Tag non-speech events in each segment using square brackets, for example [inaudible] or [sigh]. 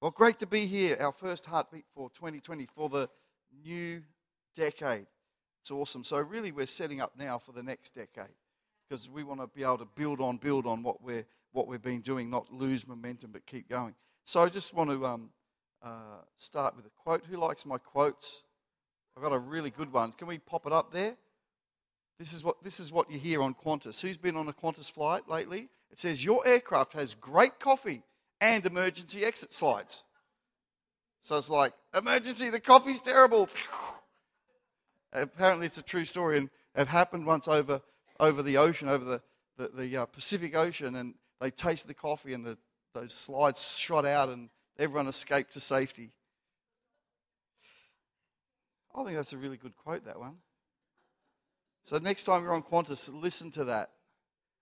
Well, great to be here. Our first heartbeat for 2020 for the new decade. It's awesome. So, really, we're setting up now for the next decade because we want to be able to build on, build on what, we're, what we've been doing, not lose momentum, but keep going. So, I just want to um, uh, start with a quote. Who likes my quotes? I've got a really good one. Can we pop it up there? This is what, this is what you hear on Qantas. Who's been on a Qantas flight lately? It says, Your aircraft has great coffee and emergency exit slides. So it's like, emergency, the coffee's terrible. Apparently, it's a true story, and it happened once over, over the ocean, over the, the, the uh, Pacific Ocean, and they tasted the coffee, and the, those slides shot out, and everyone escaped to safety. I think that's a really good quote, that one. So next time you're on Qantas, listen to that.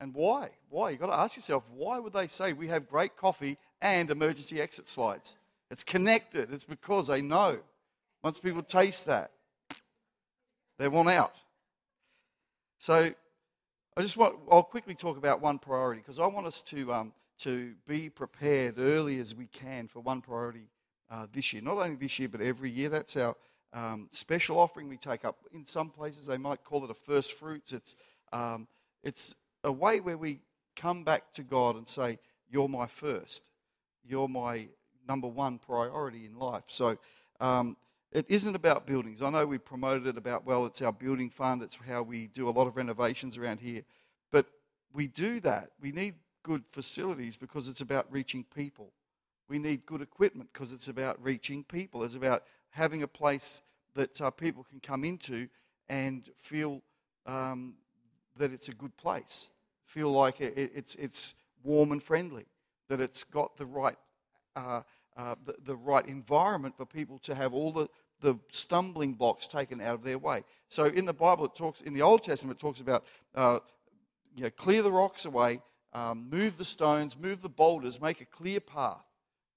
And why? Why? You've got to ask yourself, why would they say we have great coffee and emergency exit slides? It's connected. It's because they know. Once people taste that, they want out. So I just want, I'll quickly talk about one priority because I want us to, um, to be prepared early as we can for one priority uh, this year. Not only this year, but every year. That's our um, special offering we take up. In some places, they might call it a first fruits. It's, um, it's a way where we come back to God and say, You're my first. You're my number one priority in life. So um, it isn't about buildings. I know we promoted it about, well, it's our building fund, it's how we do a lot of renovations around here. But we do that. We need good facilities because it's about reaching people. We need good equipment because it's about reaching people. It's about having a place that uh, people can come into and feel um, that it's a good place feel like it, it's, it's warm and friendly, that it's got the right, uh, uh, the, the right environment for people to have all the, the stumbling blocks taken out of their way. So in the Bible, it talks, in the Old Testament, it talks about uh, you know, clear the rocks away, um, move the stones, move the boulders, make a clear path.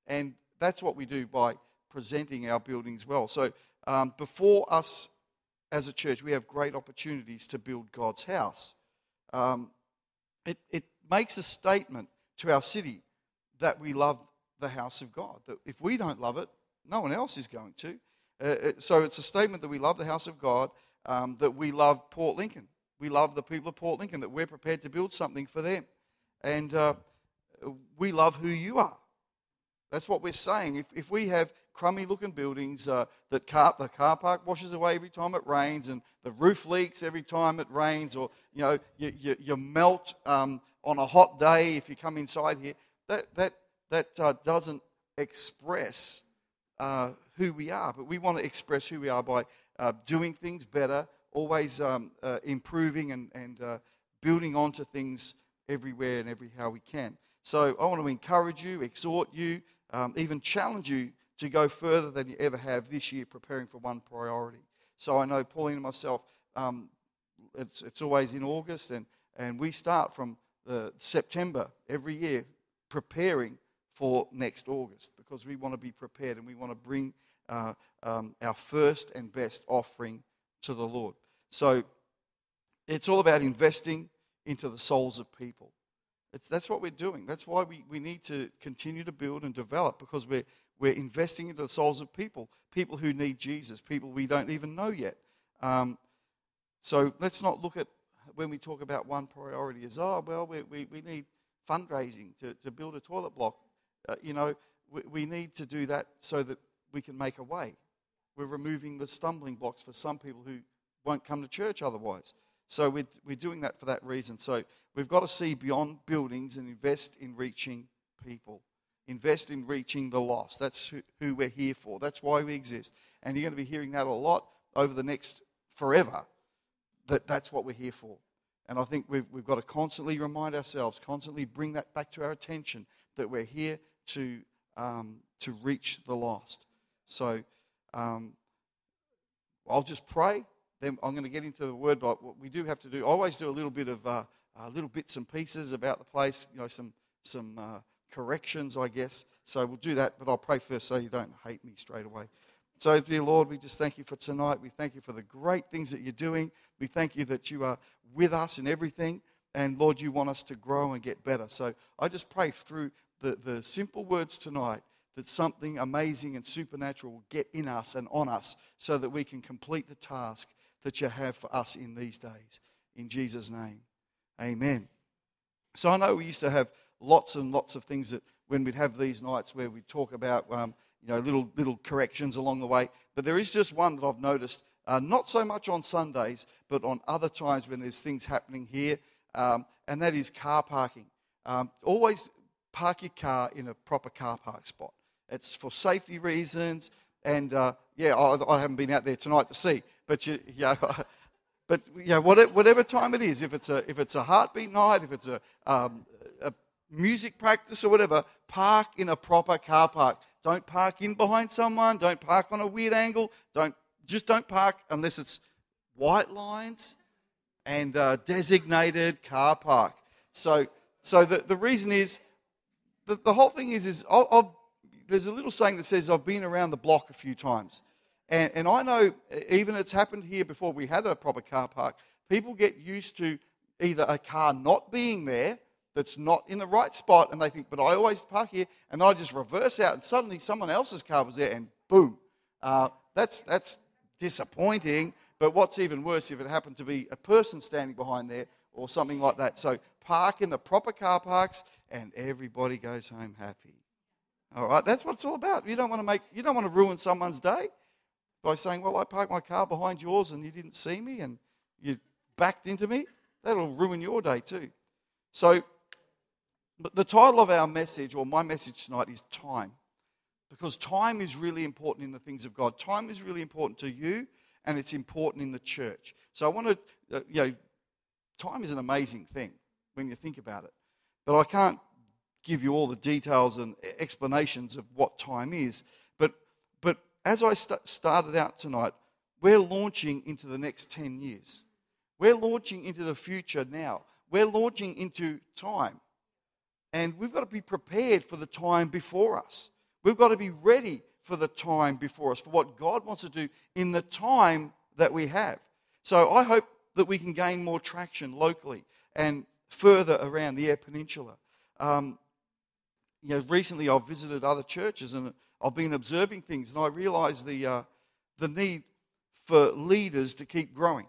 And that's what we do by presenting our buildings well. So um, before us as a church, we have great opportunities to build God's house. Um, it, it makes a statement to our city that we love the house of God. That if we don't love it, no one else is going to. Uh, so it's a statement that we love the house of God, um, that we love Port Lincoln. We love the people of Port Lincoln, that we're prepared to build something for them. And uh, we love who you are. That's what we're saying. If, if we have crummy looking buildings uh, that car, the car park washes away every time it rains and the roof leaks every time it rains or you know you, you, you melt um, on a hot day if you come inside here that, that, that uh, doesn't express uh, who we are but we want to express who we are by uh, doing things better always um, uh, improving and, and uh, building onto things everywhere and every how we can so i want to encourage you exhort you um, even challenge you to go further than you ever have this year preparing for one priority. So I know Pauline and myself, um, it's, it's always in August, and, and we start from the September every year preparing for next August because we want to be prepared and we want to bring uh, um, our first and best offering to the Lord. So it's all about investing into the souls of people. It's, that's what we're doing. That's why we, we need to continue to build and develop because we're, we're investing into the souls of people, people who need Jesus, people we don't even know yet. Um, so let's not look at when we talk about one priority as, oh, well, we, we, we need fundraising to, to build a toilet block. Uh, you know, we, we need to do that so that we can make a way. We're removing the stumbling blocks for some people who won't come to church otherwise. So we're, we're doing that for that reason. So we've got to see beyond buildings and invest in reaching people invest in reaching the lost. That's who, who we're here for. That's why we exist. And you're going to be hearing that a lot over the next forever. That that's what we're here for. And I think we've, we've got to constantly remind ourselves, constantly bring that back to our attention that we're here to, um, to reach the lost. So um, I'll just pray. Then I'm going to get into the word. But what we do have to do, I always do a little bit of uh, uh, little bits and pieces about the place. You know, some some uh, corrections, I guess. So we'll do that, but I'll pray first so you don't hate me straight away. So, dear Lord, we just thank you for tonight. We thank you for the great things that you're doing. We thank you that you are with us in everything. And Lord, you want us to grow and get better. So I just pray through the, the simple words tonight that something amazing and supernatural will get in us and on us so that we can complete the task that you have for us in these days. In Jesus' name, amen. So I know we used to have lots and lots of things that when we'd have these nights where we'd talk about, um, you know, little, little corrections along the way. But there is just one that I've noticed, uh, not so much on Sundays, but on other times when there's things happening here, um, and that is car parking. Um, always park your car in a proper car park spot. It's for safety reasons, and uh, yeah, I, I, haven't been out there tonight to see, but you, [laughs] yeah, but yeah, whatever, time it is, if it's a if it's a heartbeat night, if it's a, um, a music practice or whatever, park in a proper car park. Don't park in behind someone. Don't park on a weird angle. Don't just don't park unless it's white lines and uh, designated car park. So so the, the reason is the, the whole thing is is I'll, I'll, there's a little saying that says I've been around the block a few times. And, and I know even it's happened here before we had a proper car park. People get used to either a car not being there that's not in the right spot, and they think, but I always park here, and then I just reverse out, and suddenly someone else's car was there, and boom. Uh, that's, that's disappointing, but what's even worse if it happened to be a person standing behind there or something like that. So park in the proper car parks, and everybody goes home happy. All right, that's what it's all about. You don't want to make, you don't want to ruin someone's day by saying, "Well, I parked my car behind yours, and you didn't see me, and you backed into me." That'll ruin your day too. So but the title of our message, or my message tonight, is time. Because time is really important in the things of God. Time is really important to you, and it's important in the church. So I want to, uh, you know, time is an amazing thing when you think about it. But I can't give you all the details and explanations of what time is. As I st- started out tonight, we're launching into the next 10 years. We're launching into the future now. We're launching into time. And we've got to be prepared for the time before us. We've got to be ready for the time before us, for what God wants to do in the time that we have. So I hope that we can gain more traction locally and further around the Eyre Peninsula. Um, you know, recently I've visited other churches and I've been observing things, and I realise the uh, the need for leaders to keep growing.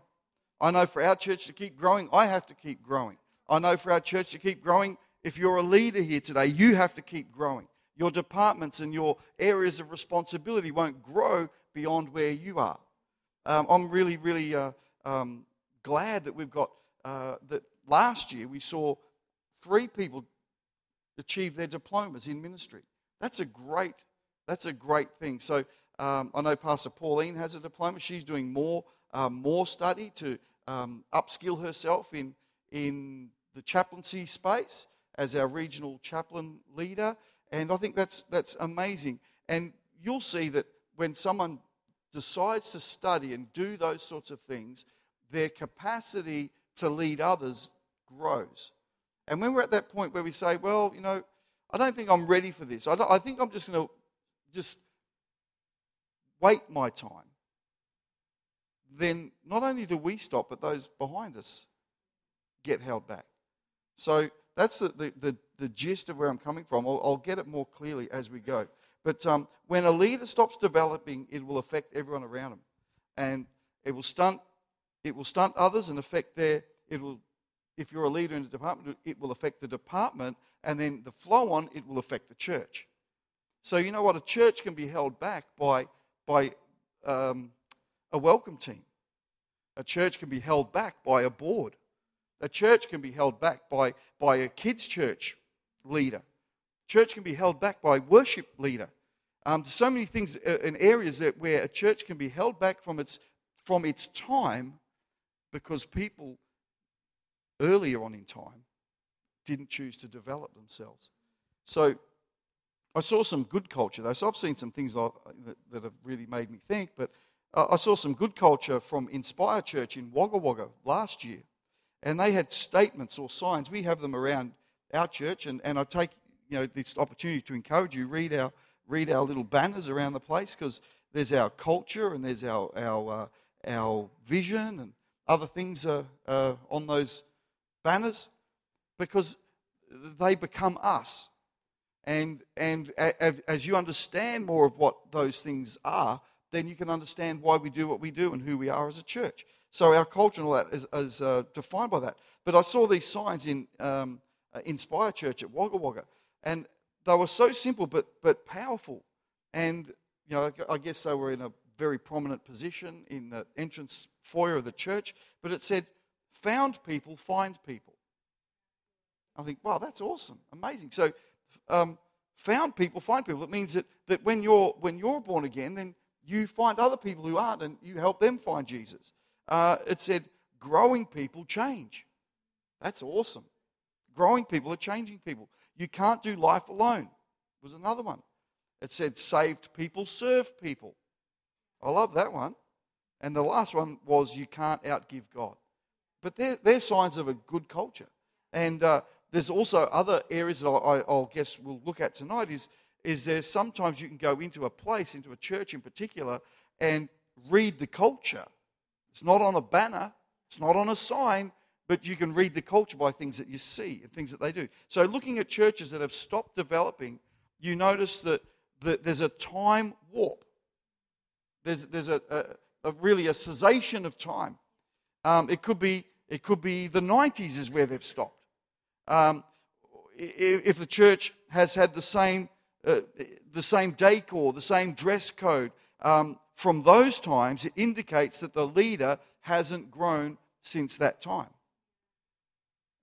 I know for our church to keep growing, I have to keep growing. I know for our church to keep growing, if you're a leader here today, you have to keep growing. Your departments and your areas of responsibility won't grow beyond where you are. Um, I'm really, really uh, um, glad that we've got uh, that last year we saw three people achieve their diplomas in ministry. That's a great, that's a great thing. So um, I know Pastor Pauline has a diploma. She's doing more, uh, more study to um, upskill herself in in the chaplaincy space as our regional chaplain leader. And I think that's, that's amazing. And you'll see that when someone decides to study and do those sorts of things, their capacity to lead others grows. And when we're at that point where we say, well, you know, I don't think I'm ready for this, I, I think I'm just going to just wait my time, then not only do we stop, but those behind us get held back. So that's the, the, the, the, gist of where I'm coming from. I'll, I'll get it more clearly as we go. But um, when a leader stops developing, it will affect everyone around them. And it will stunt, it will stunt others and affect their, it will, if you're a leader in the department, it will affect the department. And then the flow on, it will affect the church. So you know what? A church can be held back by, by um, a welcome team. A church can be held back by a board. A church can be held back by, by a kids' church leader. Church can be held back by worship leader. Um, so many things uh, in areas that where a church can be held back from its, from its time because people earlier on in time didn't choose to develop themselves. So I saw some good culture though. So I've seen some things that, that have really made me think, but uh, I saw some good culture from Inspire Church in Wagga Wagga last year. And they had statements or signs. We have them around our church, and, and I take you know this opportunity to encourage you read our read our little banners around the place because there's our culture and there's our our uh, our vision and other things are, uh, on those banners because they become us. And, and as you understand more of what those things are, then you can understand why we do what we do and who we are as a church. So our culture and all that is, is uh, defined by that. But I saw these signs in um, uh, Inspire Church at Wagga Wagga, and they were so simple but, but powerful. And, you know, I guess they were in a very prominent position in the entrance foyer of the church, but it said, found people find people. I think, wow, that's awesome, amazing. So, um, found people find people. It means that, that when, you're, when you're born again, then you find other people who aren't and you help them find Jesus. Uh, it said, growing people change. That's awesome. Growing people are changing people. You can't do life alone, was another one. It said, saved people serve people. I love that one. And the last one was, you can't outgive God. But they're, they're signs of a good culture. And uh, there's also other areas that I, I, guess we'll look at tonight is, is there sometimes you can go into a place, into a church in particular, and read the culture. It's not on a banner, it's not on a sign, but you can read the culture by things that you see and things that they do. So, looking at churches that have stopped developing, you notice that, that there's a time warp. There's, there's a, a, a really a cessation of time. Um, it, could be, it could be the 90s is where they've stopped. Um, if the church has had the same, uh, the same decor, the same dress code, um, from those times, it indicates that the leader hasn't grown since that time.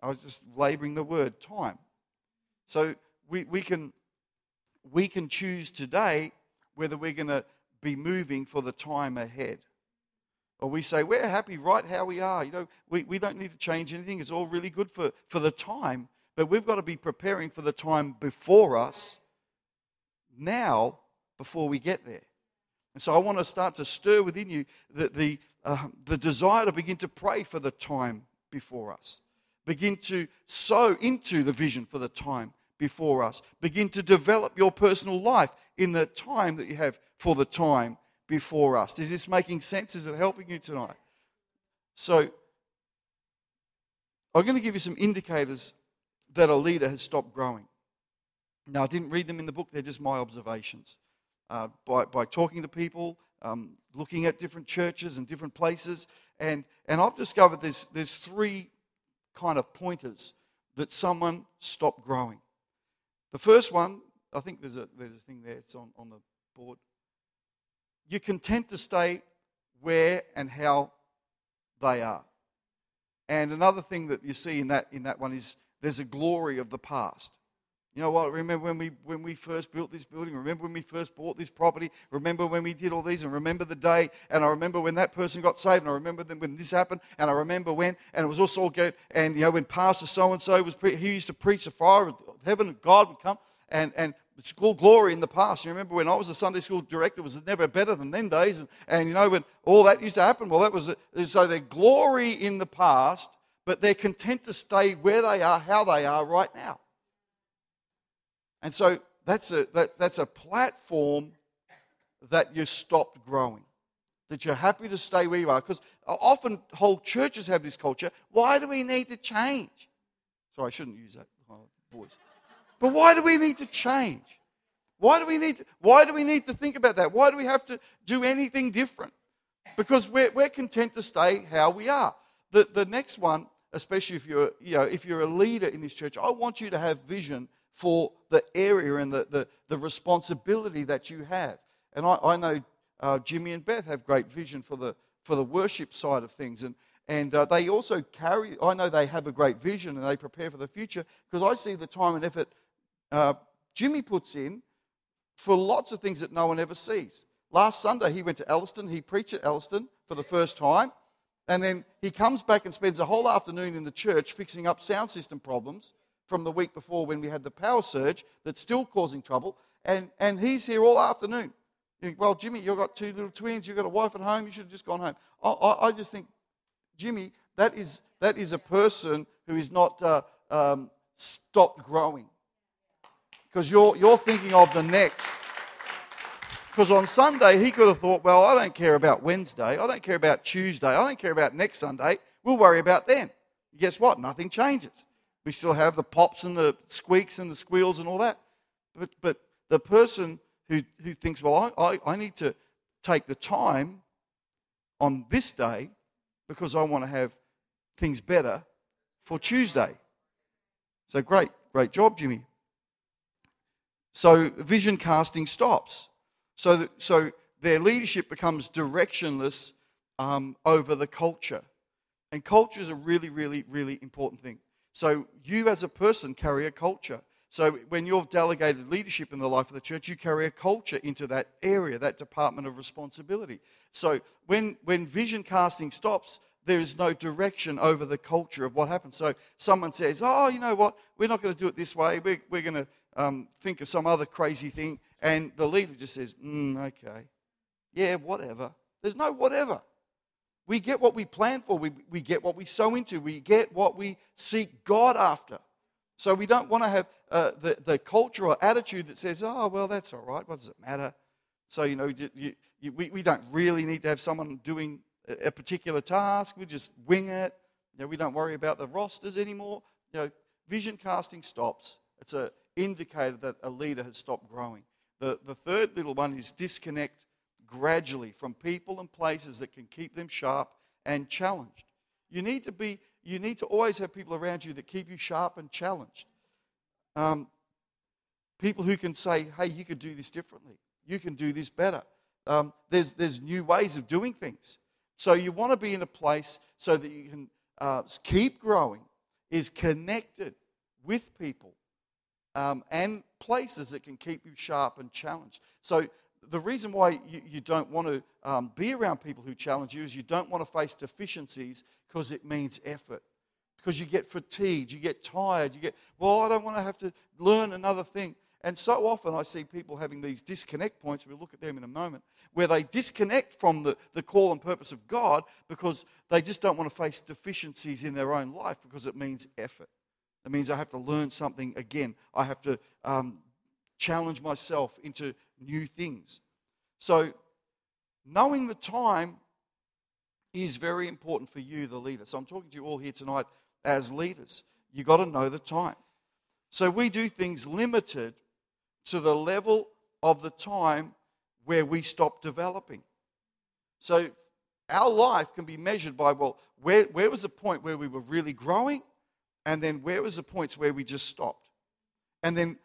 I was just laboring the word time. So we, we, can, we can choose today whether we're going to be moving for the time ahead. Or we say, we're happy right how we are. You know, we, we don't need to change anything. It's all really good for, for the time. But we've got to be preparing for the time before us now before we get there. And so I want to start to stir within you the, the, uh, the desire to begin to pray for the time before us. Begin to sow into the vision for the time before us. Begin to develop your personal life in the time that you have for the time before us. Is this making sense? Is it helping you tonight? So, I'm going to give you some indicators that a leader has stopped growing. Now, I didn't read them in the book, they're just my observations. Uh, by, by talking to people, um, looking at different churches and different places, and, and I've discovered there's, there's three kind of pointers that someone stopped growing. The first one, I think there's a, there's a thing there, it's on, on the board you're content to stay where and how they are. And another thing that you see in that, in that one is there's a glory of the past. You know what? Remember when we, when we first built this building? Remember when we first bought this property? Remember when we did all these? And remember the day? And I remember when that person got saved. And I remember when this happened. And I remember when. And it was also good. And, you know, when Pastor so and so was, pre- he used to preach the fire of heaven, God would come. And, and it's called glory in the past. You remember when I was a Sunday school director, it was never better than them days. And, and you know, when all that used to happen, well, that was. So they're glory in the past, but they're content to stay where they are, how they are right now. And so that's a, that, that's a platform that you stopped growing, that you're happy to stay where you are. Because often whole churches have this culture. Why do we need to change? Sorry, I shouldn't use that uh, voice. But why do we need to change? Why do we need to, why do we need to think about that? Why do we have to do anything different? Because we're, we're content to stay how we are. The, the next one, especially if you're, you know, if you're a leader in this church, I want you to have vision for the area and the, the, the responsibility that you have. And I, I know uh, Jimmy and Beth have great vision for the, for the worship side of things. And, and uh, they also carry, I know they have a great vision and they prepare for the future because I see the time and effort uh, Jimmy puts in for lots of things that no one ever sees. Last Sunday, he went to Elliston. He preached at Elliston for the first time. And then he comes back and spends a whole afternoon in the church fixing up sound system problems from the week before when we had the power surge that's still causing trouble. And, and he's here all afternoon. Think, well, Jimmy, you've got two little twins, you've got a wife at home, you should have just gone home. I, I, I just think, Jimmy, that is, that is a person who is not uh, um, stopped growing because you're, you're thinking of the next. Because on Sunday, he could have thought, well, I don't care about Wednesday. I don't care about Tuesday. I don't care about next Sunday. We'll worry about then. Guess what? Nothing changes. We still have the pops and the squeaks and the squeals and all that. But, but the person who, who thinks, well, I, I, I need to take the time on this day because I want to have things better for Tuesday. So great, great job, Jimmy. So vision casting stops. So, so their leadership becomes directionless um, over the culture. And culture is a really, really, really important thing. So you as a person carry a culture. So when you've delegated leadership in the life of the church, you carry a culture into that area, that department of responsibility. So when, when vision casting stops, there is no direction over the culture of what happens. So someone says, Oh, you know what? We're not going to do it this way. We're, we're going to um, think of some other crazy thing. And the leader just says, mm, Okay. Yeah, whatever. There's no whatever. We get what we plan for, we, we get what we sow into, we get what we seek God after. So we don't want to have uh, the, the culture or attitude that says, oh, well, that's all right. What does it matter? So, you know, you, you, we, we don't really need to have someone doing a, a particular task. We just wing it. You know, we don't worry about the rosters anymore. You know, vision casting stops. It's an indicator that a leader has stopped growing. The, the third little one is disconnect gradually from people and places that can keep them sharp and challenged. You need to be, you need to always have people around you that keep you sharp and challenged. Um, people who can say, hey, you could do this differently. You can do this better. Um, there's, there's new ways of doing things. So you want to be in a place so that you can uh, keep growing, is connected with people um, and places that can keep you sharp and challenged. So the reason why you, you don't want to um, be around people who challenge you is you don't want to face deficiencies because it means effort. Because you get fatigued, you get tired, you get, well, I don't want to have to learn another thing. And so often I see people having these disconnect points, we'll look at them in a moment, where they disconnect from the, the call and purpose of God because they just don't want to face deficiencies in their own life because it means effort. It means I have to learn something again. I have to um, challenge myself into new things. So, knowing the time is very important for you, the leader. So, I'm talking to you all here tonight as leaders. You've got to know the time. So, we do things limited to the level of the time where we stop developing. So, our life can be measured by, well, where, where was the point where we were really growing? And then where was the points where we just stopped? And then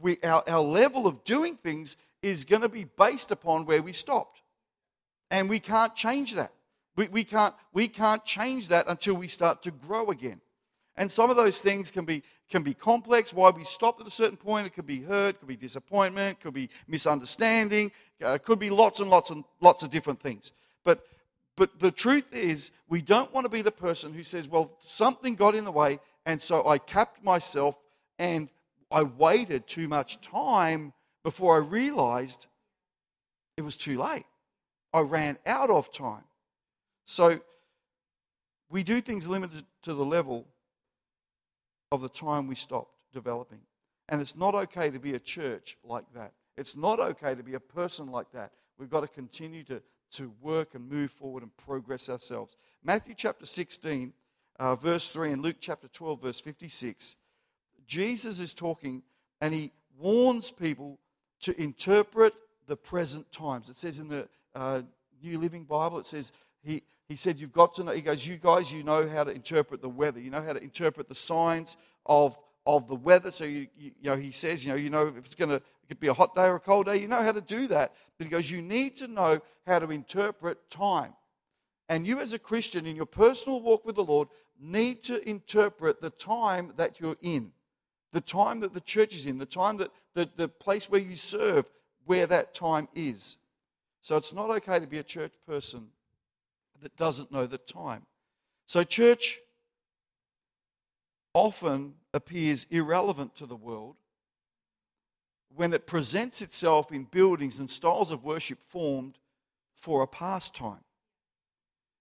we, our, our level of doing things is going to be based upon where we stopped. And we can't change that. We, we, can't, we can't change that until we start to grow again. And some of those things can be, can be complex. Why we stopped at a certain point, it could be hurt, could be disappointment, could be misunderstanding, uh, could be lots and lots and lots of different things. But, but the truth is, we don't want to be the person who says, well, something got in the way, and so I capped myself and I waited too much time before I realized it was too late. I ran out of time. So we do things limited to the level of the time we stopped developing. And it's not okay to be a church like that. It's not okay to be a person like that. We've got to continue to, to work and move forward and progress ourselves. Matthew chapter 16, uh, verse 3, in Luke chapter 12, verse 56 Jesus is talking and he warns people to interpret the present times. It says in the uh, New Living Bible, it says, he, he said, You've got to know, he goes, You guys, you know how to interpret the weather. You know how to interpret the signs of, of the weather. So, you, you, you know, he says, You know, you know if it's going to, it could be a hot day or a cold day. You know how to do that. But he goes, You need to know how to interpret time. And you, as a Christian, in your personal walk with the Lord, need to interpret the time that you're in the time that the church is in, the time that the, the place where you serve, where that time is. So it's not okay to be a church person that doesn't know the time. So, church often appears irrelevant to the world when it presents itself in buildings and styles of worship formed for a pastime.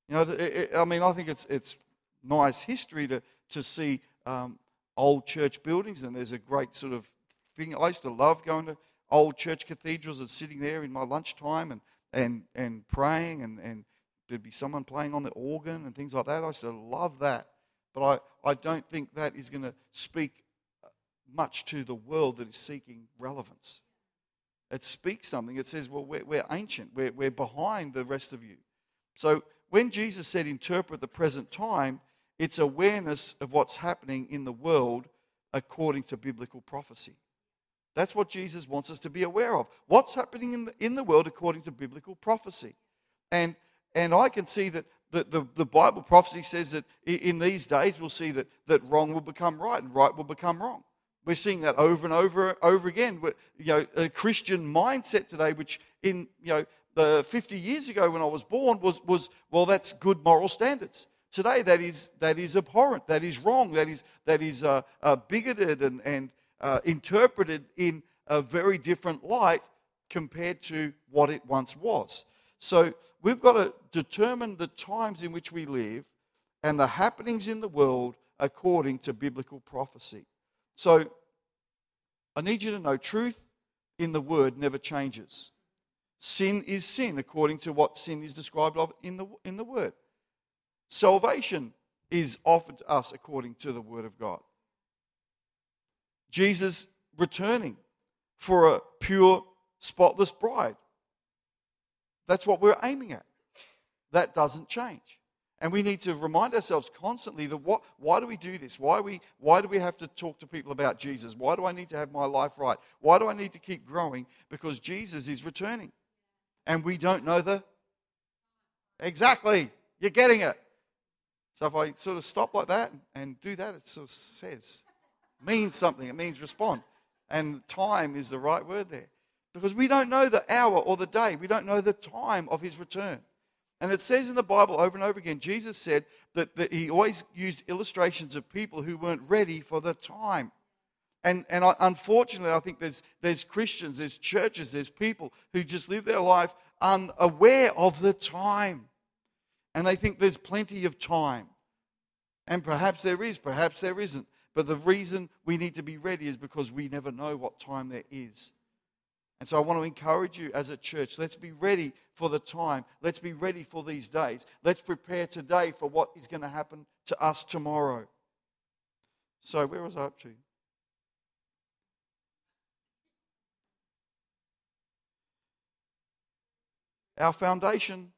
You know, it, it, I mean, I think it's, it's nice history to, to see um, old church buildings, and there's a great sort of thing. I used to love going to old church cathedrals and sitting there in my lunchtime and, and, and praying, and, and there'd be someone playing on the organ and things like that. I used to love that. But I, I don't think that is going to speak much to the world that is seeking relevance. It speaks something. It says, well, we're, we're ancient, we're, we're behind the rest of you. So when Jesus said interpret the present time, it's awareness of what's happening in the world according to biblical prophecy. That's what Jesus wants us to be aware of. What's happening in the, in the world according to biblical prophecy. And, and I can see that the, the, the Bible prophecy says that in these days we'll see that, that wrong will become right and right will become wrong. We're seeing that over and over over again. You know, a Christian mindset today, which in you know the 50 years ago when I was born was was well, that's good moral standards. Today, that is that is abhorrent. That is wrong. That is that is uh, uh, bigoted and and uh, interpreted in a very different light compared to what it once was. So we've got to determine the times in which we live and the happenings in the world according to biblical prophecy. So I need you to know truth in the word never changes. Sin is sin according to what sin is described of in the, in the word. Salvation is offered to us according to the word of God. Jesus returning for a pure, spotless bride. That's what we're aiming at. That doesn't change. And we need to remind ourselves constantly that what, why do we do this? Why, we, why do we have to talk to people about Jesus? Why do I need to have my life right? Why do I need to keep growing? Because Jesus is returning. And we don't know the. Exactly. You're getting it. So if I sort of stop like that and do that, it sort of says, means something. It means respond. And time is the right word there. Because we don't know the hour or the day. We don't know the time of his return. And it says in the Bible over and over again, Jesus said that, that he always used illustrations of people who weren't ready for the time. And, and I, unfortunately, I think there's, there's Christians, there's churches, there's people who just live their life unaware of the time. And they think there's plenty of time. And perhaps there is, perhaps there isn't. But the reason we need to be ready is because we never know what time there is. And so I want to encourage you as a church let's be ready for the time. Let's be ready for these days. Let's prepare today for what is going to happen to us tomorrow. So, where was I up to? Our foundation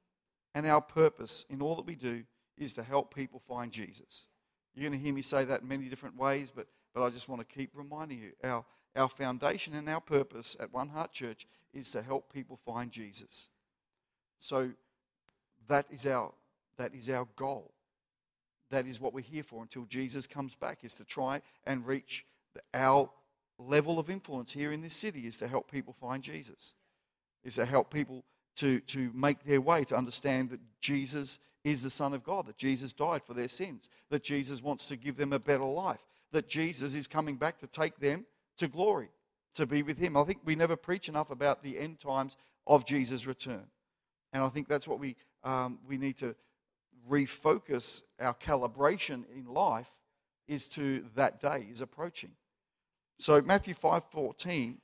and our purpose in all that we do is to help people find Jesus. You're going to hear me say that in many different ways, but, but I just want to keep reminding you our our foundation and our purpose at One Heart Church is to help people find Jesus. So that is our that is our goal. That is what we're here for until Jesus comes back is to try and reach the, our level of influence here in this city is to help people find Jesus. Is to help people to, to make their way to understand that Jesus is the Son of God, that Jesus died for their sins, that Jesus wants to give them a better life, that Jesus is coming back to take them to glory, to be with Him. I think we never preach enough about the end times of Jesus' return. And I think that's what we, um, we need to refocus our calibration in life is to that day is approaching. So Matthew 5.14,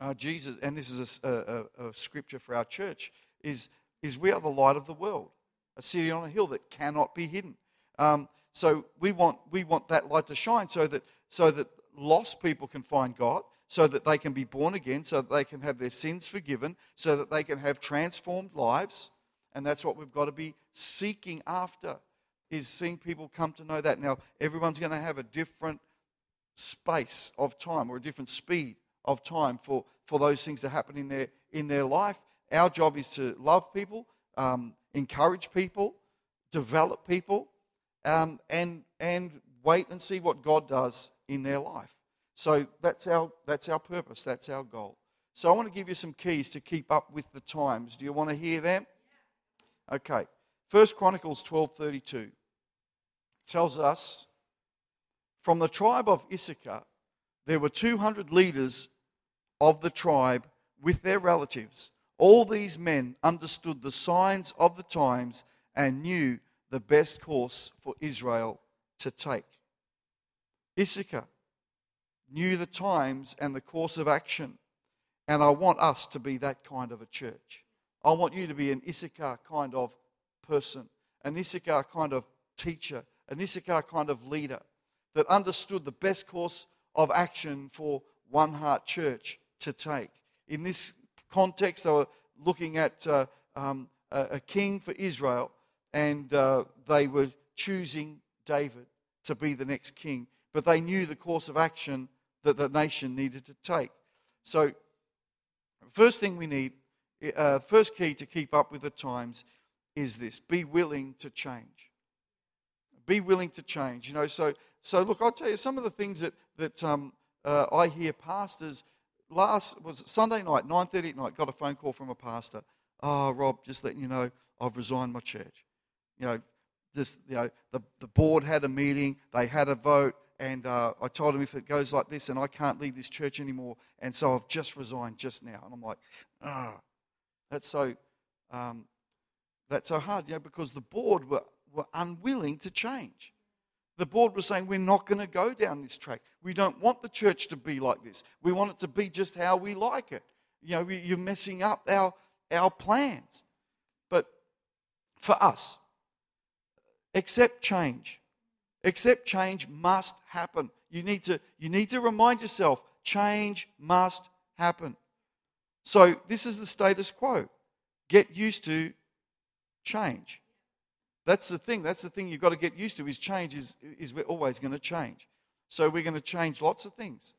uh, Jesus, and this is a, a, a scripture for our church, is, is we are the light of the world, a city on a hill that cannot be hidden. Um, so we want, we want that light to shine so that, so that lost people can find God, so that they can be born again, so that they can have their sins forgiven, so that they can have transformed lives. And that's what we've got to be seeking after, is seeing people come to know that. Now, everyone's going to have a different space of time or a different speed of time for, for those things to happen in their, in their life. Our job is to love people, um, encourage people, develop people, um, and, and wait and see what God does in their life. So that's our, that's our purpose, that's our goal. So I want to give you some keys to keep up with the times. Do you want to hear them? Okay. First Chronicles 12:32 tells us from the tribe of Issachar there were 200 leaders of the tribe with their relatives. All these men understood the signs of the times and knew the best course for Israel to take. Issachar knew the times and the course of action. And I want us to be that kind of a church. I want you to be an Issachar kind of person, an Issachar kind of teacher, an Issachar kind of leader that understood the best course of action for One Heart Church to take. In this context, they were looking at uh, um, a, king for Israel, and uh, they were choosing David to be the next king. But they knew the course of action that the nation needed to take. So, first thing we need, uh, first key to keep up with the times is this be willing to change. Be willing to change. You know, so, so look, I'll tell you some of the things that, that um, uh, I hear pastors last was Sunday night, 9:30 at night, got a phone call from a pastor. Oh, Rob, just letting you know, I've resigned my church. You know, just you know, the, the board had a meeting, they had a vote, and uh, I told him if it goes like this, and I can't lead this church anymore, and so I've just resigned just now. And I'm like, ah, that's so um, that's so hard, you know, because the board were, were unwilling to change. The board was saying, We're not going to go down this track. We don't want the church to be like this. We want it to be just how we like it. You know, you're messing up our, our plans. But for us, accept change. Accept change must happen. You need to, you need to remind yourself change must happen. So, this is the status quo. Get used to change. That's the thing. That's the thing you've got to get used to is change is, is we're always going to change. So we're going to change lots of things.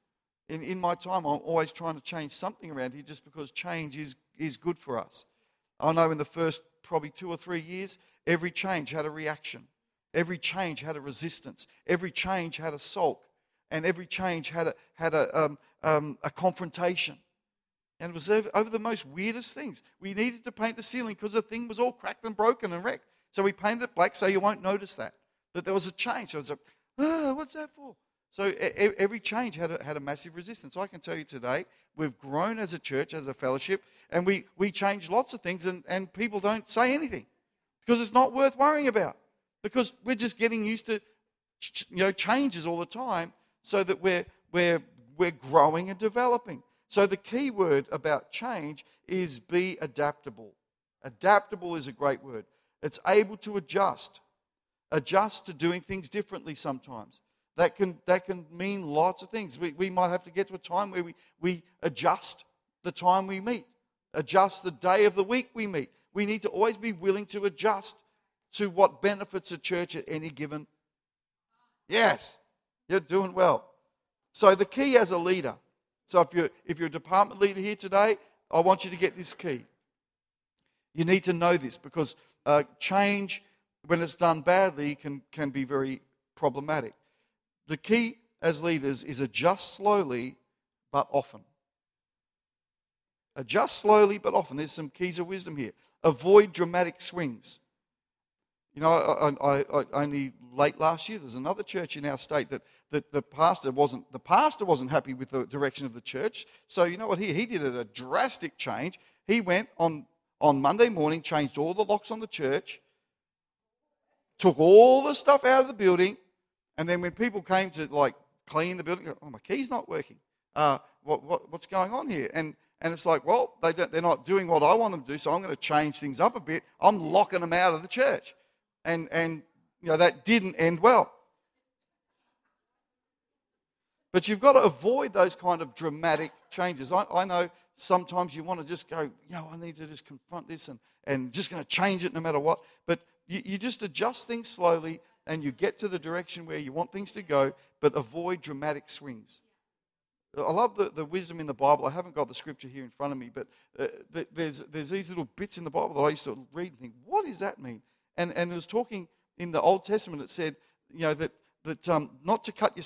In, in my time, I'm always trying to change something around here just because change is, is good for us. I know in the first probably two or three years, every change had a reaction. Every change had a resistance. Every change had a sulk. And every change had a, had a, um, um, a confrontation. And it was over, over the most weirdest things. We needed to paint the ceiling because the thing was all cracked and broken and wrecked. So we painted it black so you won't notice that. That there was a change. So it was like, oh, ah, what's that for? So every change had a, had a massive resistance. I can tell you today, we've grown as a church, as a fellowship, and we, we change lots of things, and, and people don't say anything because it's not worth worrying about. Because we're just getting used to you know, changes all the time so that we're, we're, we're growing and developing. So the key word about change is be adaptable. Adaptable is a great word. It's able to adjust, adjust to doing things differently sometimes. That can, that can mean lots of things. We, we might have to get to a time where we, we adjust the time we meet, adjust the day of the week we meet. We need to always be willing to adjust to what benefits a church at any given. Yes, you're doing well. So the key as a leader. So if you're if you're a department leader here today, I want you to get this key. You need to know this because uh, change, when it's done badly, can, can be very problematic. The key as leaders is adjust slowly but often. Adjust slowly but often. There's some keys of wisdom here. Avoid dramatic swings. You know, I, I, I, only late last year, there's another church in our state that, that the pastor wasn't the pastor wasn't happy with the direction of the church. So you know what? He he did a drastic change. He went on on Monday morning, changed all the locks on the church, took all the stuff out of the building, and then when people came to like clean the building, oh, my key's not working. Uh, what, what, what's going on here? And and it's like, well, they they're not doing what I want them to do, so I'm going to change things up a bit. I'm locking them out of the church, and and you know that didn't end well. But you've got to avoid those kind of dramatic changes. I, I know sometimes you want to just go, you know, I need to just confront this and, and just going to change it no matter what. But you, you just adjust things slowly and you get to the direction where you want things to go, but avoid dramatic swings. I love the, the wisdom in the Bible. I haven't got the scripture here in front of me, but uh, there's, there's these little bits in the Bible that I used to read and think, what does that mean? And, and it was talking in the Old Testament, it said, you know, that, that um, not to cut your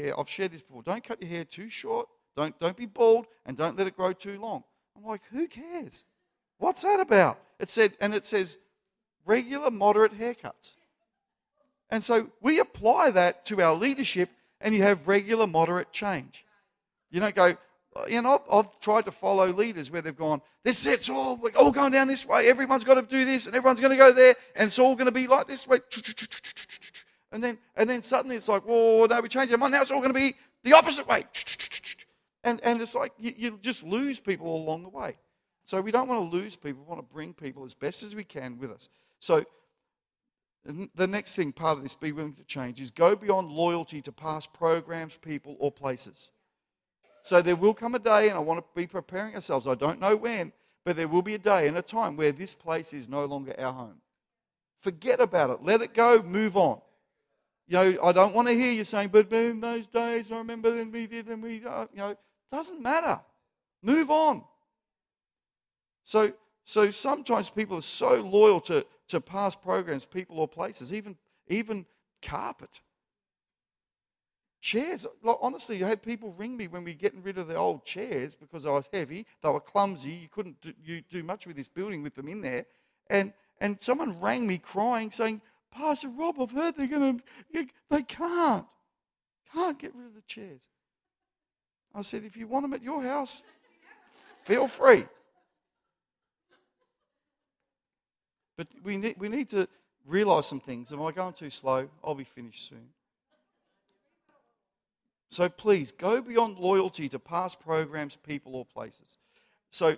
hair, I've shared this before, don't cut your hair too short don't, don't be bald and don't let it grow too long. I'm like, who cares? What's that about? It said, and it says regular, moderate haircuts. And so we apply that to our leadership and you have regular, moderate change. You don't go, you know, I've tried to follow leaders where they've gone, this it's all, we're all going down this way, everyone's got to do this, and everyone's going to go there, and it's all going to be like this way. And then, and then suddenly it's like, whoa, no, we changed it. Now it's all going to be the opposite way. And, and it's like you, you just lose people along the way. So we don't want to lose people. We want to bring people as best as we can with us. So the next thing, part of this, be willing to change, is go beyond loyalty to past programs, people, or places. So there will come a day, and I want to be preparing ourselves. I don't know when, but there will be a day and a time where this place is no longer our home. Forget about it. Let it go. Move on. You know, I don't want to hear you saying, but in those days, I remember then we did and we, uh, you know, doesn't matter. Move on. So, so sometimes people are so loyal to, to past programs, people, or places, even, even carpet. Chairs. Like, honestly, I had people ring me when we were getting rid of the old chairs because they were heavy, they were clumsy. You couldn't do, you do much with this building with them in there. And, and someone rang me crying, saying, Pastor Rob, I've heard they're going to, they can't, can't get rid of the chairs. I said, if you want them at your house, feel free. But we need, we need to realize some things. Am I going too slow? I'll be finished soon. So please go beyond loyalty to past programs, people, or places. So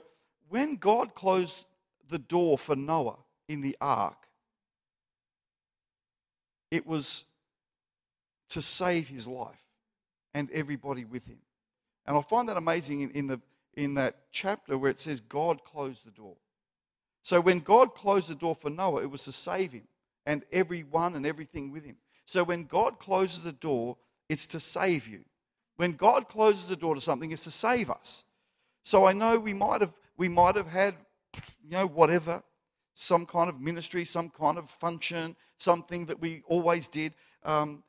when God closed the door for Noah in the ark, it was to save his life and everybody with him. And I find that amazing in, in, the, in that chapter where it says God closed the door. So when God closed the door for Noah, it was to save him and everyone and everything with him. So when God closes the door, it's to save you. When God closes the door to something, it's to save us. So I know we might have we might have had, you know, whatever, some kind of ministry, some kind of function, something that we always did. Um,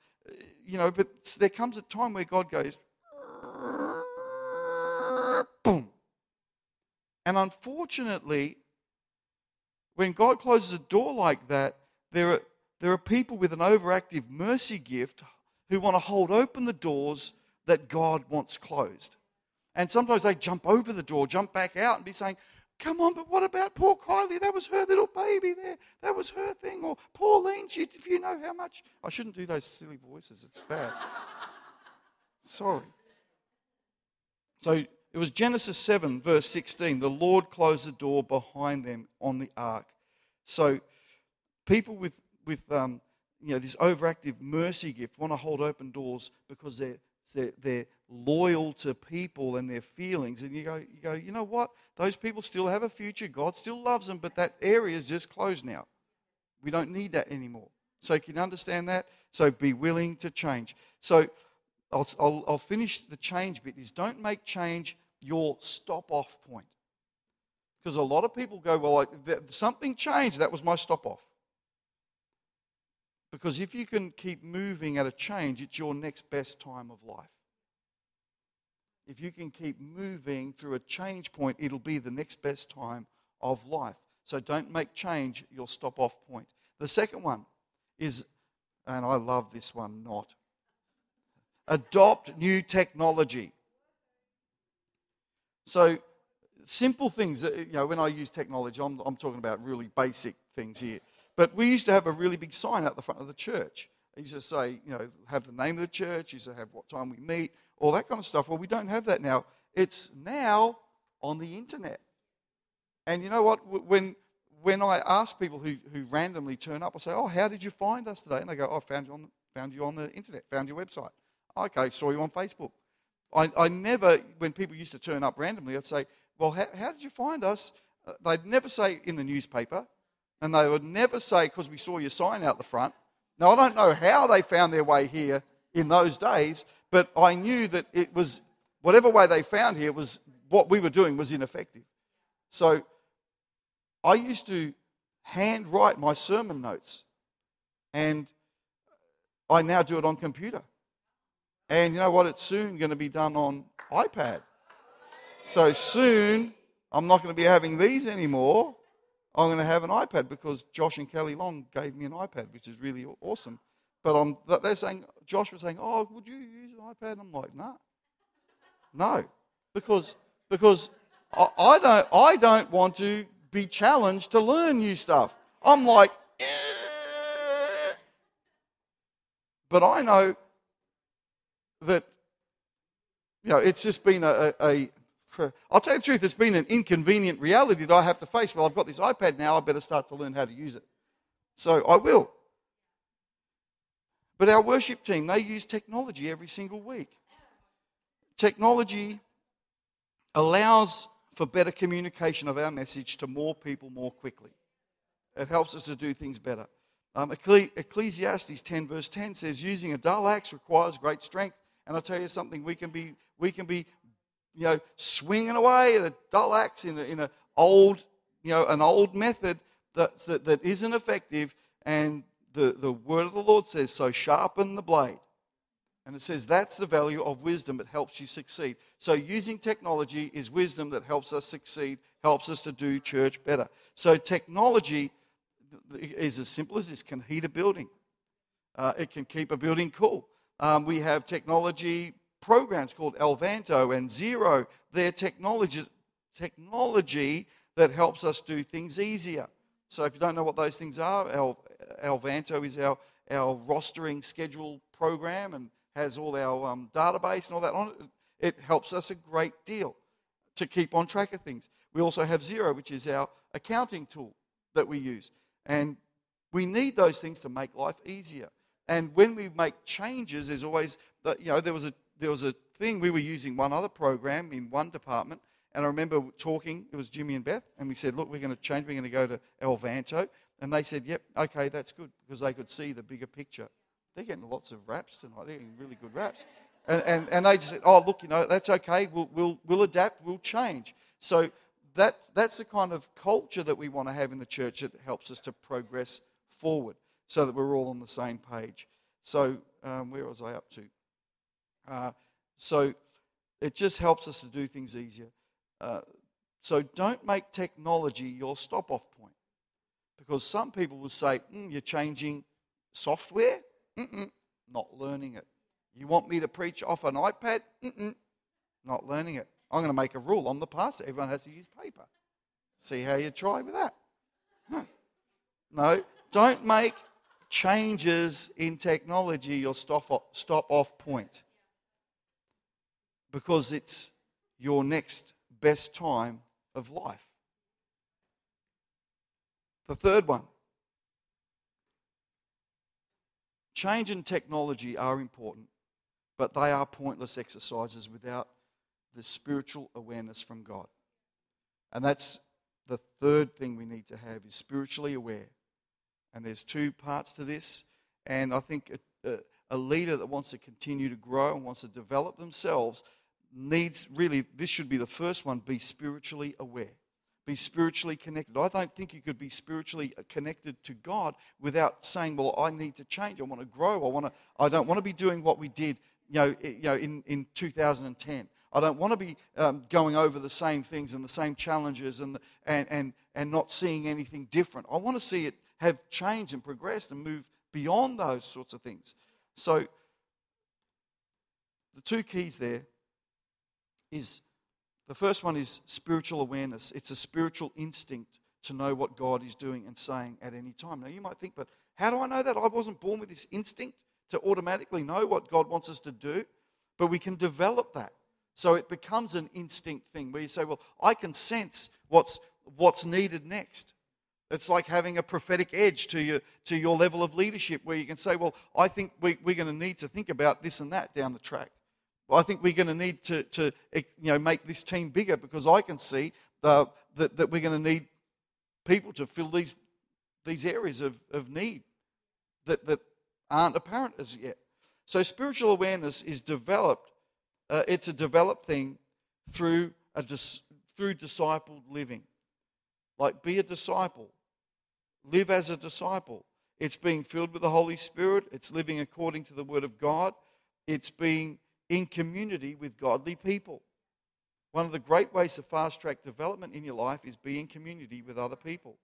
you know, but there comes a time where God goes, boom. And unfortunately, when God closes a door like that, there are, there are people with an overactive mercy gift who want to hold open the doors that God wants closed. And sometimes they jump over the door, jump back out, and be saying, Come on, but what about poor Kylie? That was her little baby there. That was her thing. Or Pauline, if you know how much. I shouldn't do those silly voices, it's bad. [laughs] Sorry. So it was Genesis 7, verse 16. The Lord closed the door behind them on the ark. So people with, with um, you know, this overactive mercy gift want to hold open doors because they're, they're, they're loyal to people and their feelings. And you go, you go, you know what? Those people still have a future. God still loves them, but that area is just closed now. We don't need that anymore. So you can understand that? So be willing to change. So I'll, I'll, I'll finish the change bit is don't make change your stop off point. Because a lot of people go, well, something changed. That was my stop off. Because if you can keep moving at a change, it's your next best time of life if you can keep moving through a change point, it'll be the next best time of life. So don't make change your stop off point. The second one is, and I love this one, not adopt new technology. So simple things, uh, you know, when I use technology, I'm, I'm talking about really basic things here. But we used to have a really big sign out the front of the church. It used to say, you know, have the name of the church, used to have what time we meet, all that kind of stuff. Well, we don't have that now. It's now on the internet. And you know what? When, when I ask people who, who randomly turn up, I say, Oh, how did you find us today? And they go, Oh, I found you on found you on the internet, found your website. Okay, saw you on Facebook. I, I never, when people used to turn up randomly, I'd say, Well, how, how did you find us? Uh, they'd never say in the newspaper, and they would never say, Because we saw your sign out the front. Now, I don't know how they found their way here in those days, but I knew that it was, whatever way they found here, was what we were doing was ineffective. So I used to hand write my sermon notes, and I now do it on computer. And you know what? It's soon going to be done on iPad. So soon, I'm not going to be having these anymore. I'm going to have an iPad because Josh and Kelly Long gave me an iPad, which is really awesome. But I'm, they're saying, Josh was saying, oh, would you use an iPad? And I'm like, no. No. Because, because I, I, don't, I don't want to be challenged to learn new stuff. I'm like, eh. but I know that, you know, it's just been a, a, a I'll tell you the truth, it's been an inconvenient reality that I have to face. Well, I've got this iPad now, I better start to learn how to use it. So I will. But our worship team, they use technology every single week. Technology allows for better communication of our message to more people more quickly. It helps us to do things better. Um, Ecclesiastes 10, verse 10 says, Using a dull axe requires great strength. And I'll tell you something, we can be, we can be you know, swinging away at a dull axe in, a, in a old, you know, an old method that, that, that isn't effective. And the, the word of the Lord says, So sharpen the blade. And it says that's the value of wisdom. It helps you succeed. So using technology is wisdom that helps us succeed, helps us to do church better. So technology is as simple as this can heat a building. Uh, it can keep a building cool. Um, we have technology programs called Elvanto and Xero. They're technology, technology that helps us do things easier. So if you don't know what those things are, El, Elvanto is our, our rostering schedule program and has all our um, database and all that on it. It helps us a great deal to keep on track of things. We also have Xero, which is our accounting tool that we use. And we need those things to make life easier. And when we make changes, there's always, the, you know, there was, a, there was a thing, we were using one other program in one department, and I remember talking, it was Jimmy and Beth, and we said, look, we're going to change, we're going to go to Elvanto. And they said, yep, okay, that's good, because they could see the bigger picture. They're getting lots of raps tonight. They're getting really good raps. And, and, and they just said, oh, look, you know, that's okay. We'll, we'll, we'll adapt, we'll change. So that, that's the kind of culture that we want to have in the church that helps us to progress forward so that we're all on the same page. So, um, where was I up to? Uh, so, it just helps us to do things easier. Uh, so, don't make technology your stop off point. Because some people will say, mm, You're changing software? Mm-mm, not learning it. You want me to preach off an iPad? Mm-mm, not learning it. I'm going to make a rule. I'm the pastor. Everyone has to use paper. See how you try with that. Huh. No, don't make changes in technology your stop off point because it's your next best time of life. The third one Change and technology are important, but they are pointless exercises without the spiritual awareness from God. And that's the third thing we need to have is spiritually aware. And there's two parts to this. And I think a, a, a leader that wants to continue to grow and wants to develop themselves needs really, this should be the first one, be spiritually aware be spiritually connected. I don't think you could be spiritually connected to God without saying, "Well, I need to change. I want to grow. I want to. I don't want to be doing what we did, you know, you know, in in 2010. I don't want to be um, going over the same things and the same challenges and, the, and and and not seeing anything different. I want to see it have changed and progressed and moved beyond those sorts of things. So, the two keys there is the first one is spiritual awareness. It's a spiritual instinct to know what God is doing and saying at any time. Now, you might think, but how do I know that? I wasn't born with this instinct to automatically know what God wants us to do. But we can develop that. So it becomes an instinct thing where you say, well, I can sense what's, what's needed next. It's like having a prophetic edge to your, to your level of leadership where you can say, well, I think we, we're going to need to think about this and that down the track. Well, I think we're going to need to, to you know, make this team bigger because I can see that, that we're going to need people to fill these, these areas of, of need that, that aren't apparent as yet. So spiritual awareness is developed. Uh, it's a developed thing through a dis, through discipled living. Like be a disciple, live as a disciple. It's being filled with the Holy Spirit. It's living according to the Word of God. It's being in community with godly people. One of the great ways to fast track development in your life is be in community with other people.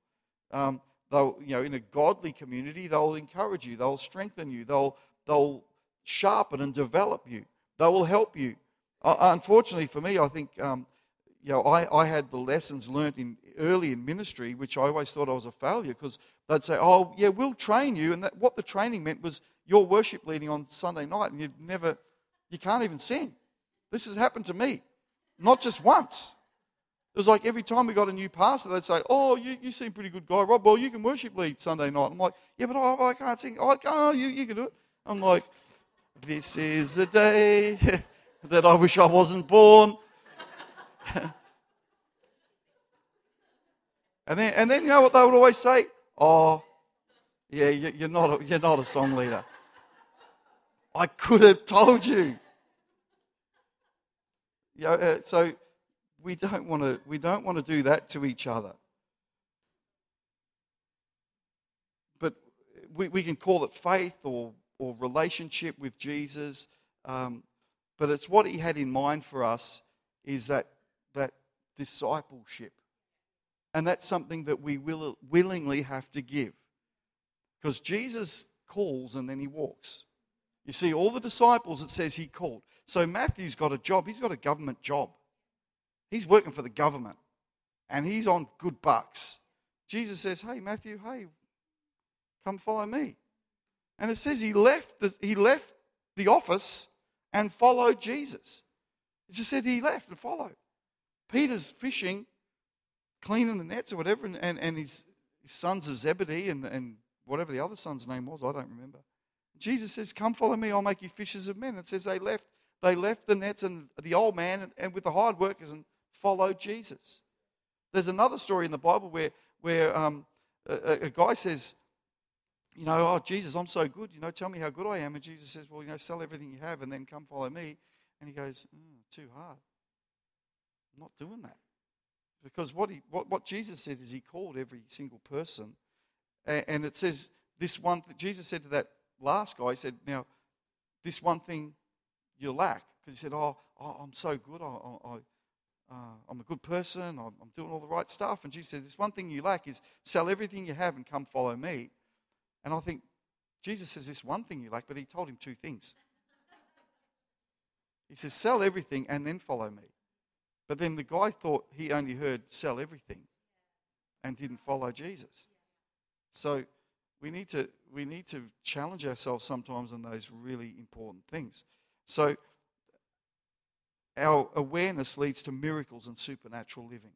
Um, they'll, you know, in a godly community, they'll encourage you, they'll strengthen you, they'll, they'll sharpen and develop you, they will help you. Uh, unfortunately for me, I think, um, you know, I, I had the lessons learnt in early in ministry, which I always thought I was a failure because they'd say, "Oh, yeah, we'll train you," and that, what the training meant was your worship leading on Sunday night, and you'd never you can't even sing. This has happened to me, not just once. It was like every time we got a new pastor, they'd say, Oh, you, you seem pretty good guy, Rob. Well, you can worship lead Sunday night. I'm like, Yeah, but I, I can't sing. Oh, oh you, you can do it. I'm like, this is the day [laughs] that I wish I wasn't born. [laughs] and then, and then you know what they would always say? Oh, yeah, you're not a, you're not a song leader. I could have told you. Yeah, uh, so we don't want to we don't want to do that to each other. But we, we can call it faith or or relationship with Jesus. Um, but it's what he had in mind for us is that discipleship. And that's something that we will willingly have to give. Because Jesus calls and then he walks. You see, all the disciples, it says he called. So Matthew's got a job. He's got a government job. He's working for the government and he's on good bucks. Jesus says, Hey, Matthew, hey, come follow me. And it says he left the, he left the office and followed Jesus. It just said he left and followed. Peter's fishing, cleaning the nets or whatever, and, and, and his, his sons of Zebedee and, and whatever the other son's name was, I don't remember. Jesus says, Come follow me, I'll make you fishers of men. It says they left, they left the nets and the old man and, and with the hired workers and followed Jesus. There's another story in the Bible where, where um, a, a guy says, you know, oh, Jesus, I'm so good. You know, tell me how good I am. And Jesus says, well, you know, sell everything you have and then come follow me. And he goes, mm, too hard. I'm not doing that. Because what, he, what, what Jesus said is he called every single person. And, and it says, this one, Jesus said to that last guy, he said, now, this one thing you lack. Because he said, oh, oh, I'm so good. I, I, uh, I'm a good person. I'm, I'm doing all the right stuff. And Jesus said, this one thing you lack is sell everything you have and come follow me. And I think, Jesus says this one thing you lack, but he told him two things. He says, sell everything and then follow me. But then the guy thought he only heard sell everything and didn't follow Jesus. So we need to we need to challenge ourselves sometimes on those really important things. So our awareness leads to miracles and supernatural living.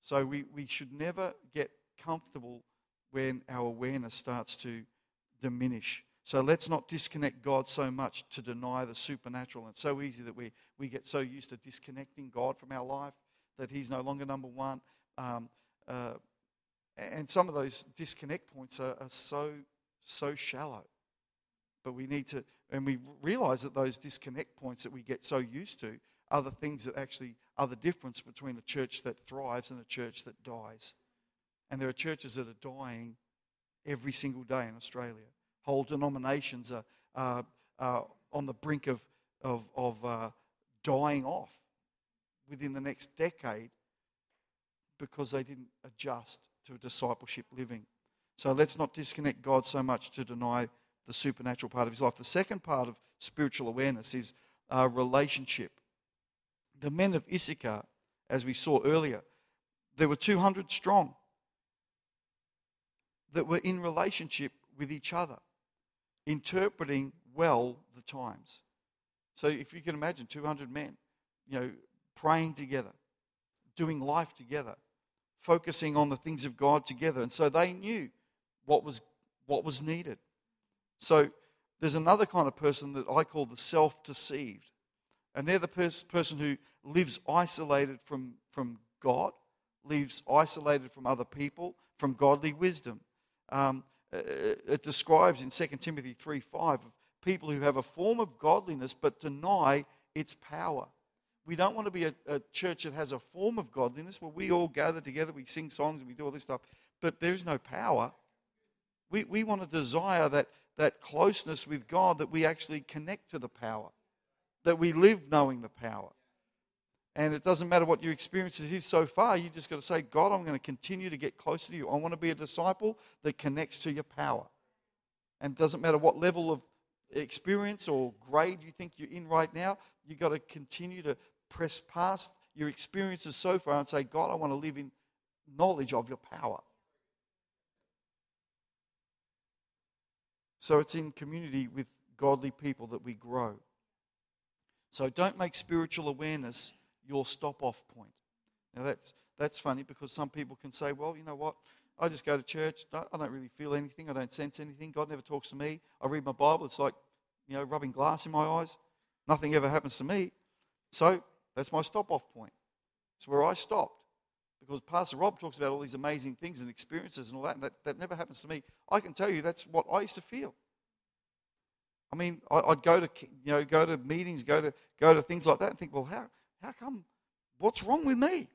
So we, we should never get comfortable when our awareness starts to diminish. So let's not disconnect God so much to deny the supernatural. It's so easy that we, we get so used to disconnecting God from our life that He's no longer number one. Um, uh, and some of those disconnect points are, are so, so shallow. But we need to, and we realize that those disconnect points that we get so used to are the things that actually are the difference between a church that thrives and a church that dies. And there are churches that are dying every single day in Australia. Whole denominations are, uh, uh, on the brink of, of, of uh, dying off within the next decade because they didn't adjust to discipleship living. So let's not disconnect God so much to deny the supernatural part of his life. The second part of spiritual awareness is uh, relationship. The men of Issachar, as we saw earlier, there were 200 strong that were in relationship with each other, interpreting well the times. So if you can imagine 200 men, you know, praying together, doing life together, focusing on the things of God together. And so they knew what was what was needed. So there's another kind of person that I call the self-deceived. And they're the pers- person who lives isolated from, from God, lives isolated from other people, from godly wisdom. Um, Uh, uh, it describes in 2 Timothy 3 5 of people who have a form of godliness but deny its power. We don't want to be a, a, church that has a form of godliness where we all gather together, we sing songs, and we do all this stuff, but there is no power. We, we want to desire that, that closeness with God that we actually connect to the power, that we live knowing the power. And it doesn't matter what your experience is so far, you just got to say, God, I'm going to continue to get closer to you. I want to be a disciple that connects to your power. And it doesn't matter what level of experience or grade you think you're in right now, you've got to continue to press past your experiences so far and say, God, I want to live in knowledge of your power. So it's in community with godly people that we grow. So don't make spiritual awareness your stop off point. Now, that's, that's funny because some people can say, well, you know what? I just go to church. I don't really feel anything. I don't sense anything. God never talks to me. I read my Bible. It's like, you know, rubbing glass in my eyes. Nothing ever happens to me. So that's my stop off point. It's where I stopped. Because Pastor Rob talks about all these amazing things and experiences and all that, and that, that never happens to me. I can tell you that's what I used to feel. I mean, I'd go to you know go to meetings, go to go to things like that, and think, well, how how come? What's wrong with me?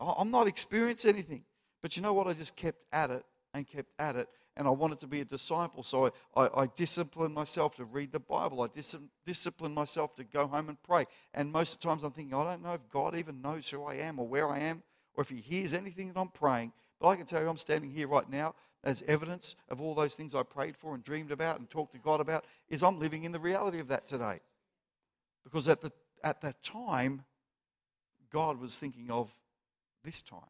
I'm not experiencing anything. But you know what? I just kept at it and kept at it, and I wanted to be a disciple. So I, I, I disciplined myself to read the Bible. I dis- disciplined myself to go home and pray. And most of the times I'm thinking, I don't know if God even knows who I am or where I am or if He hears anything that I'm praying. But I can tell you, I'm standing here right now as evidence of all those things I prayed for and dreamed about and talked to God about, is I'm living in the reality of that today. Because at, the, at that time, God was thinking of this time.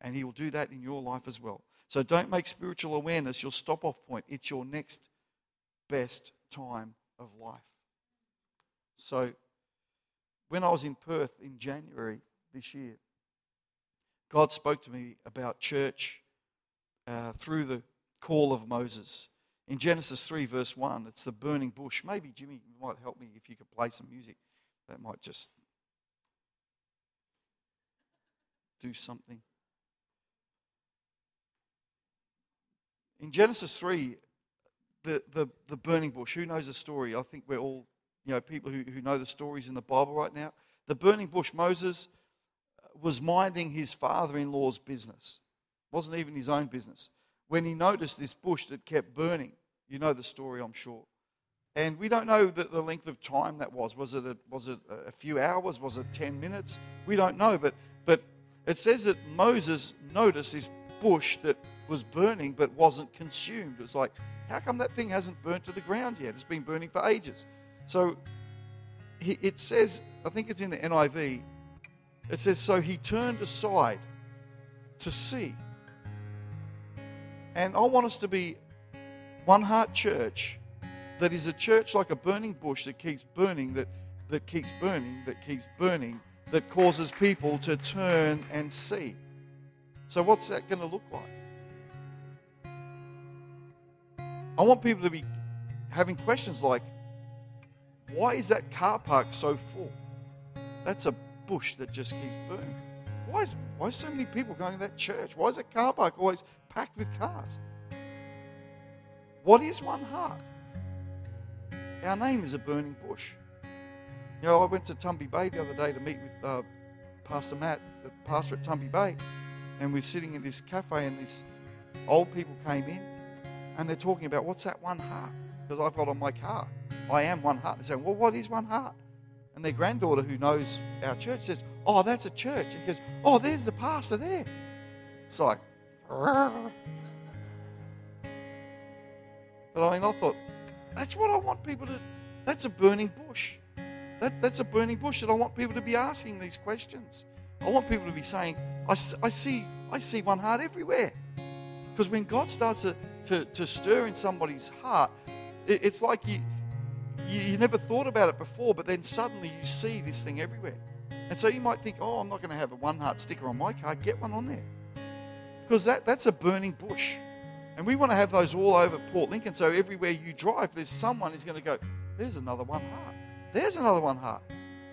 And He will do that in your life as well. So don't make spiritual awareness your stop off point, it's your next best time of life. So when I was in Perth in January this year, God spoke to me about church uh, through the call of Moses. In Genesis 3, verse 1, it's the burning bush. Maybe Jimmy might help me if you could play some music. That might just do something. In Genesis 3, the, the, the burning bush, who knows the story? I think we're all, you know, people who, who know the stories in the Bible right now. The burning bush, Moses uh, was minding his father in law's business, it wasn't even his own business. When he noticed this bush that kept burning, you know the story, I'm sure. And we don't know the, the length of time that was. Was it, a, was it a few hours? Was it 10 minutes? We don't know. But, but it says that Moses noticed this bush that was burning but wasn't consumed. It was like, how come that thing hasn't burnt to the ground yet? It's been burning for ages. So he, it says, I think it's in the NIV, it says, so he turned aside to see. And I want us to be one heart church that is a church like a burning bush that keeps burning, that, that keeps burning, that keeps burning, that causes people to turn and see. So, what's that going to look like? I want people to be having questions like, why is that car park so full? That's a bush that just keeps burning. Why is why so many people going to that church? Why is that car park always packed with cars? What is one heart? Our name is a burning bush. You know, I went to Tumby Bay the other day to meet with uh, Pastor Matt, the pastor at Tumby Bay, and we're sitting in this cafe, and these old people came in and they're talking about what's that one heart? Because I've got on my car. I am one heart. They're saying, well, what is one heart? And their granddaughter, who knows our church, says, oh, that's a church. And he goes, oh, there's the pastor there. It's like, but I mean, I thought, that's what I want people to, that's a burning bush. That, that's a burning bush that I want people to be asking these questions. I want people to be saying, I, I see, I see one heart everywhere. Because when God starts to to, to stir in somebody's heart, it, it's like you, you, you never thought about it before, but then suddenly you see this thing everywhere. And so you might think, oh, I'm not going to have a one heart sticker on my car. Get one on there. Because that, that's a burning bush. And we want to have those all over Port Lincoln. So everywhere you drive, there's someone who's going to go, there's another one heart. There's another one heart.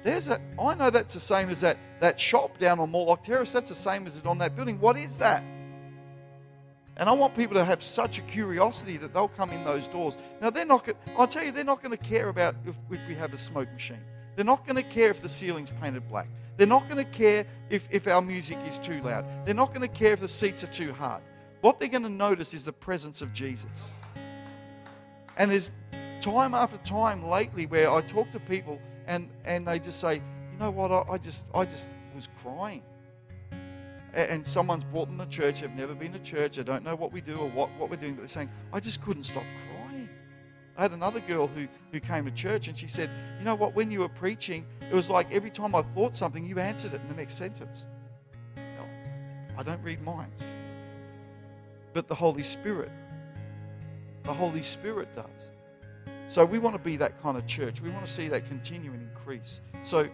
There's a, I know that's the same as that, that shop down on Mortlock Terrace. That's the same as it on that building. What is that? And I want people to have such a curiosity that they'll come in those doors. Now, they're not, I'll tell you, they're not going to care about if, if we have a smoke machine. They're not going to care if the ceiling's painted black. They're not going to care if, if our music is too loud. They're not going to care if the seats are too hard. What they're going to notice is the presence of Jesus. And there's time after time lately where I talk to people and, and they just say, you know what, I, I just I just was crying and someone's brought them to church, they've never been to church, they don't know what we do or what, what we're doing, but they're saying, I just couldn't stop crying. I had another girl who, who came to church and she said, You know what, when you were preaching, it was like every time I thought something, you answered it in the next sentence. No, I don't read minds. But the Holy Spirit, the Holy Spirit does. So we want to be that kind of church. We want to see that continue and increase. So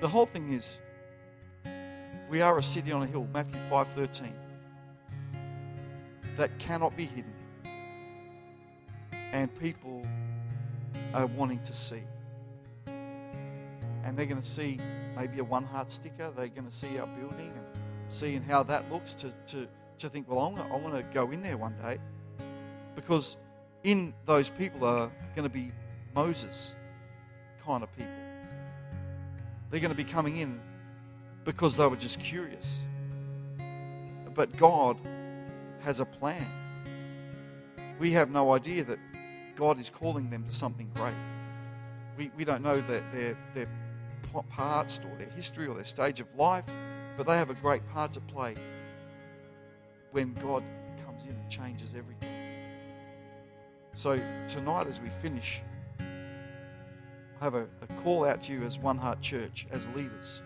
the whole thing is We are a city on a hill, Matthew 5:13, that cannot be hidden. And people are wanting to see. And they're going to see maybe a one heart sticker. They're going to see our building and seeing how that looks to, to, to think, well, I want, to, I want to go in there one day. Because in those people are going to be Moses kind of people. They're going to be coming in because they were just curious. But God has a plan. We have no idea that God is calling them to something great. We, we don't know that their, their past or their history or their stage of life, but they have a great part to play when God comes in and changes everything. So, tonight, as we finish, I have a, a call out to you as One Heart Church, as leaders.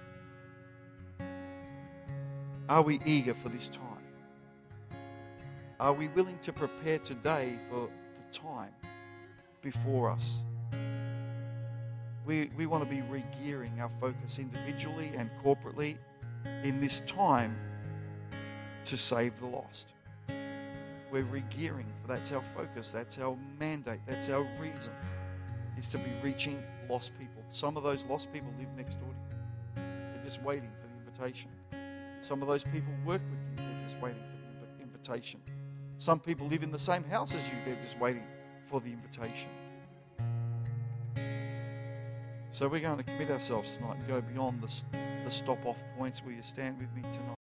Are we eager for this time? Are we willing to prepare today for the time before us? We, we want to be regearing our focus individually and corporately in this time to save the lost. We're regearing for that's our focus, that's our mandate, that's our reason, is to be reaching lost people. Some of those lost people live next door to you. They're just waiting for the invitation. Some of those people work with you. They're just waiting for the invitation. Some people live in the same house as you. They're just waiting for the invitation. So we're going to commit ourselves tonight and go beyond the, the stop off points. Will you stand with me tonight?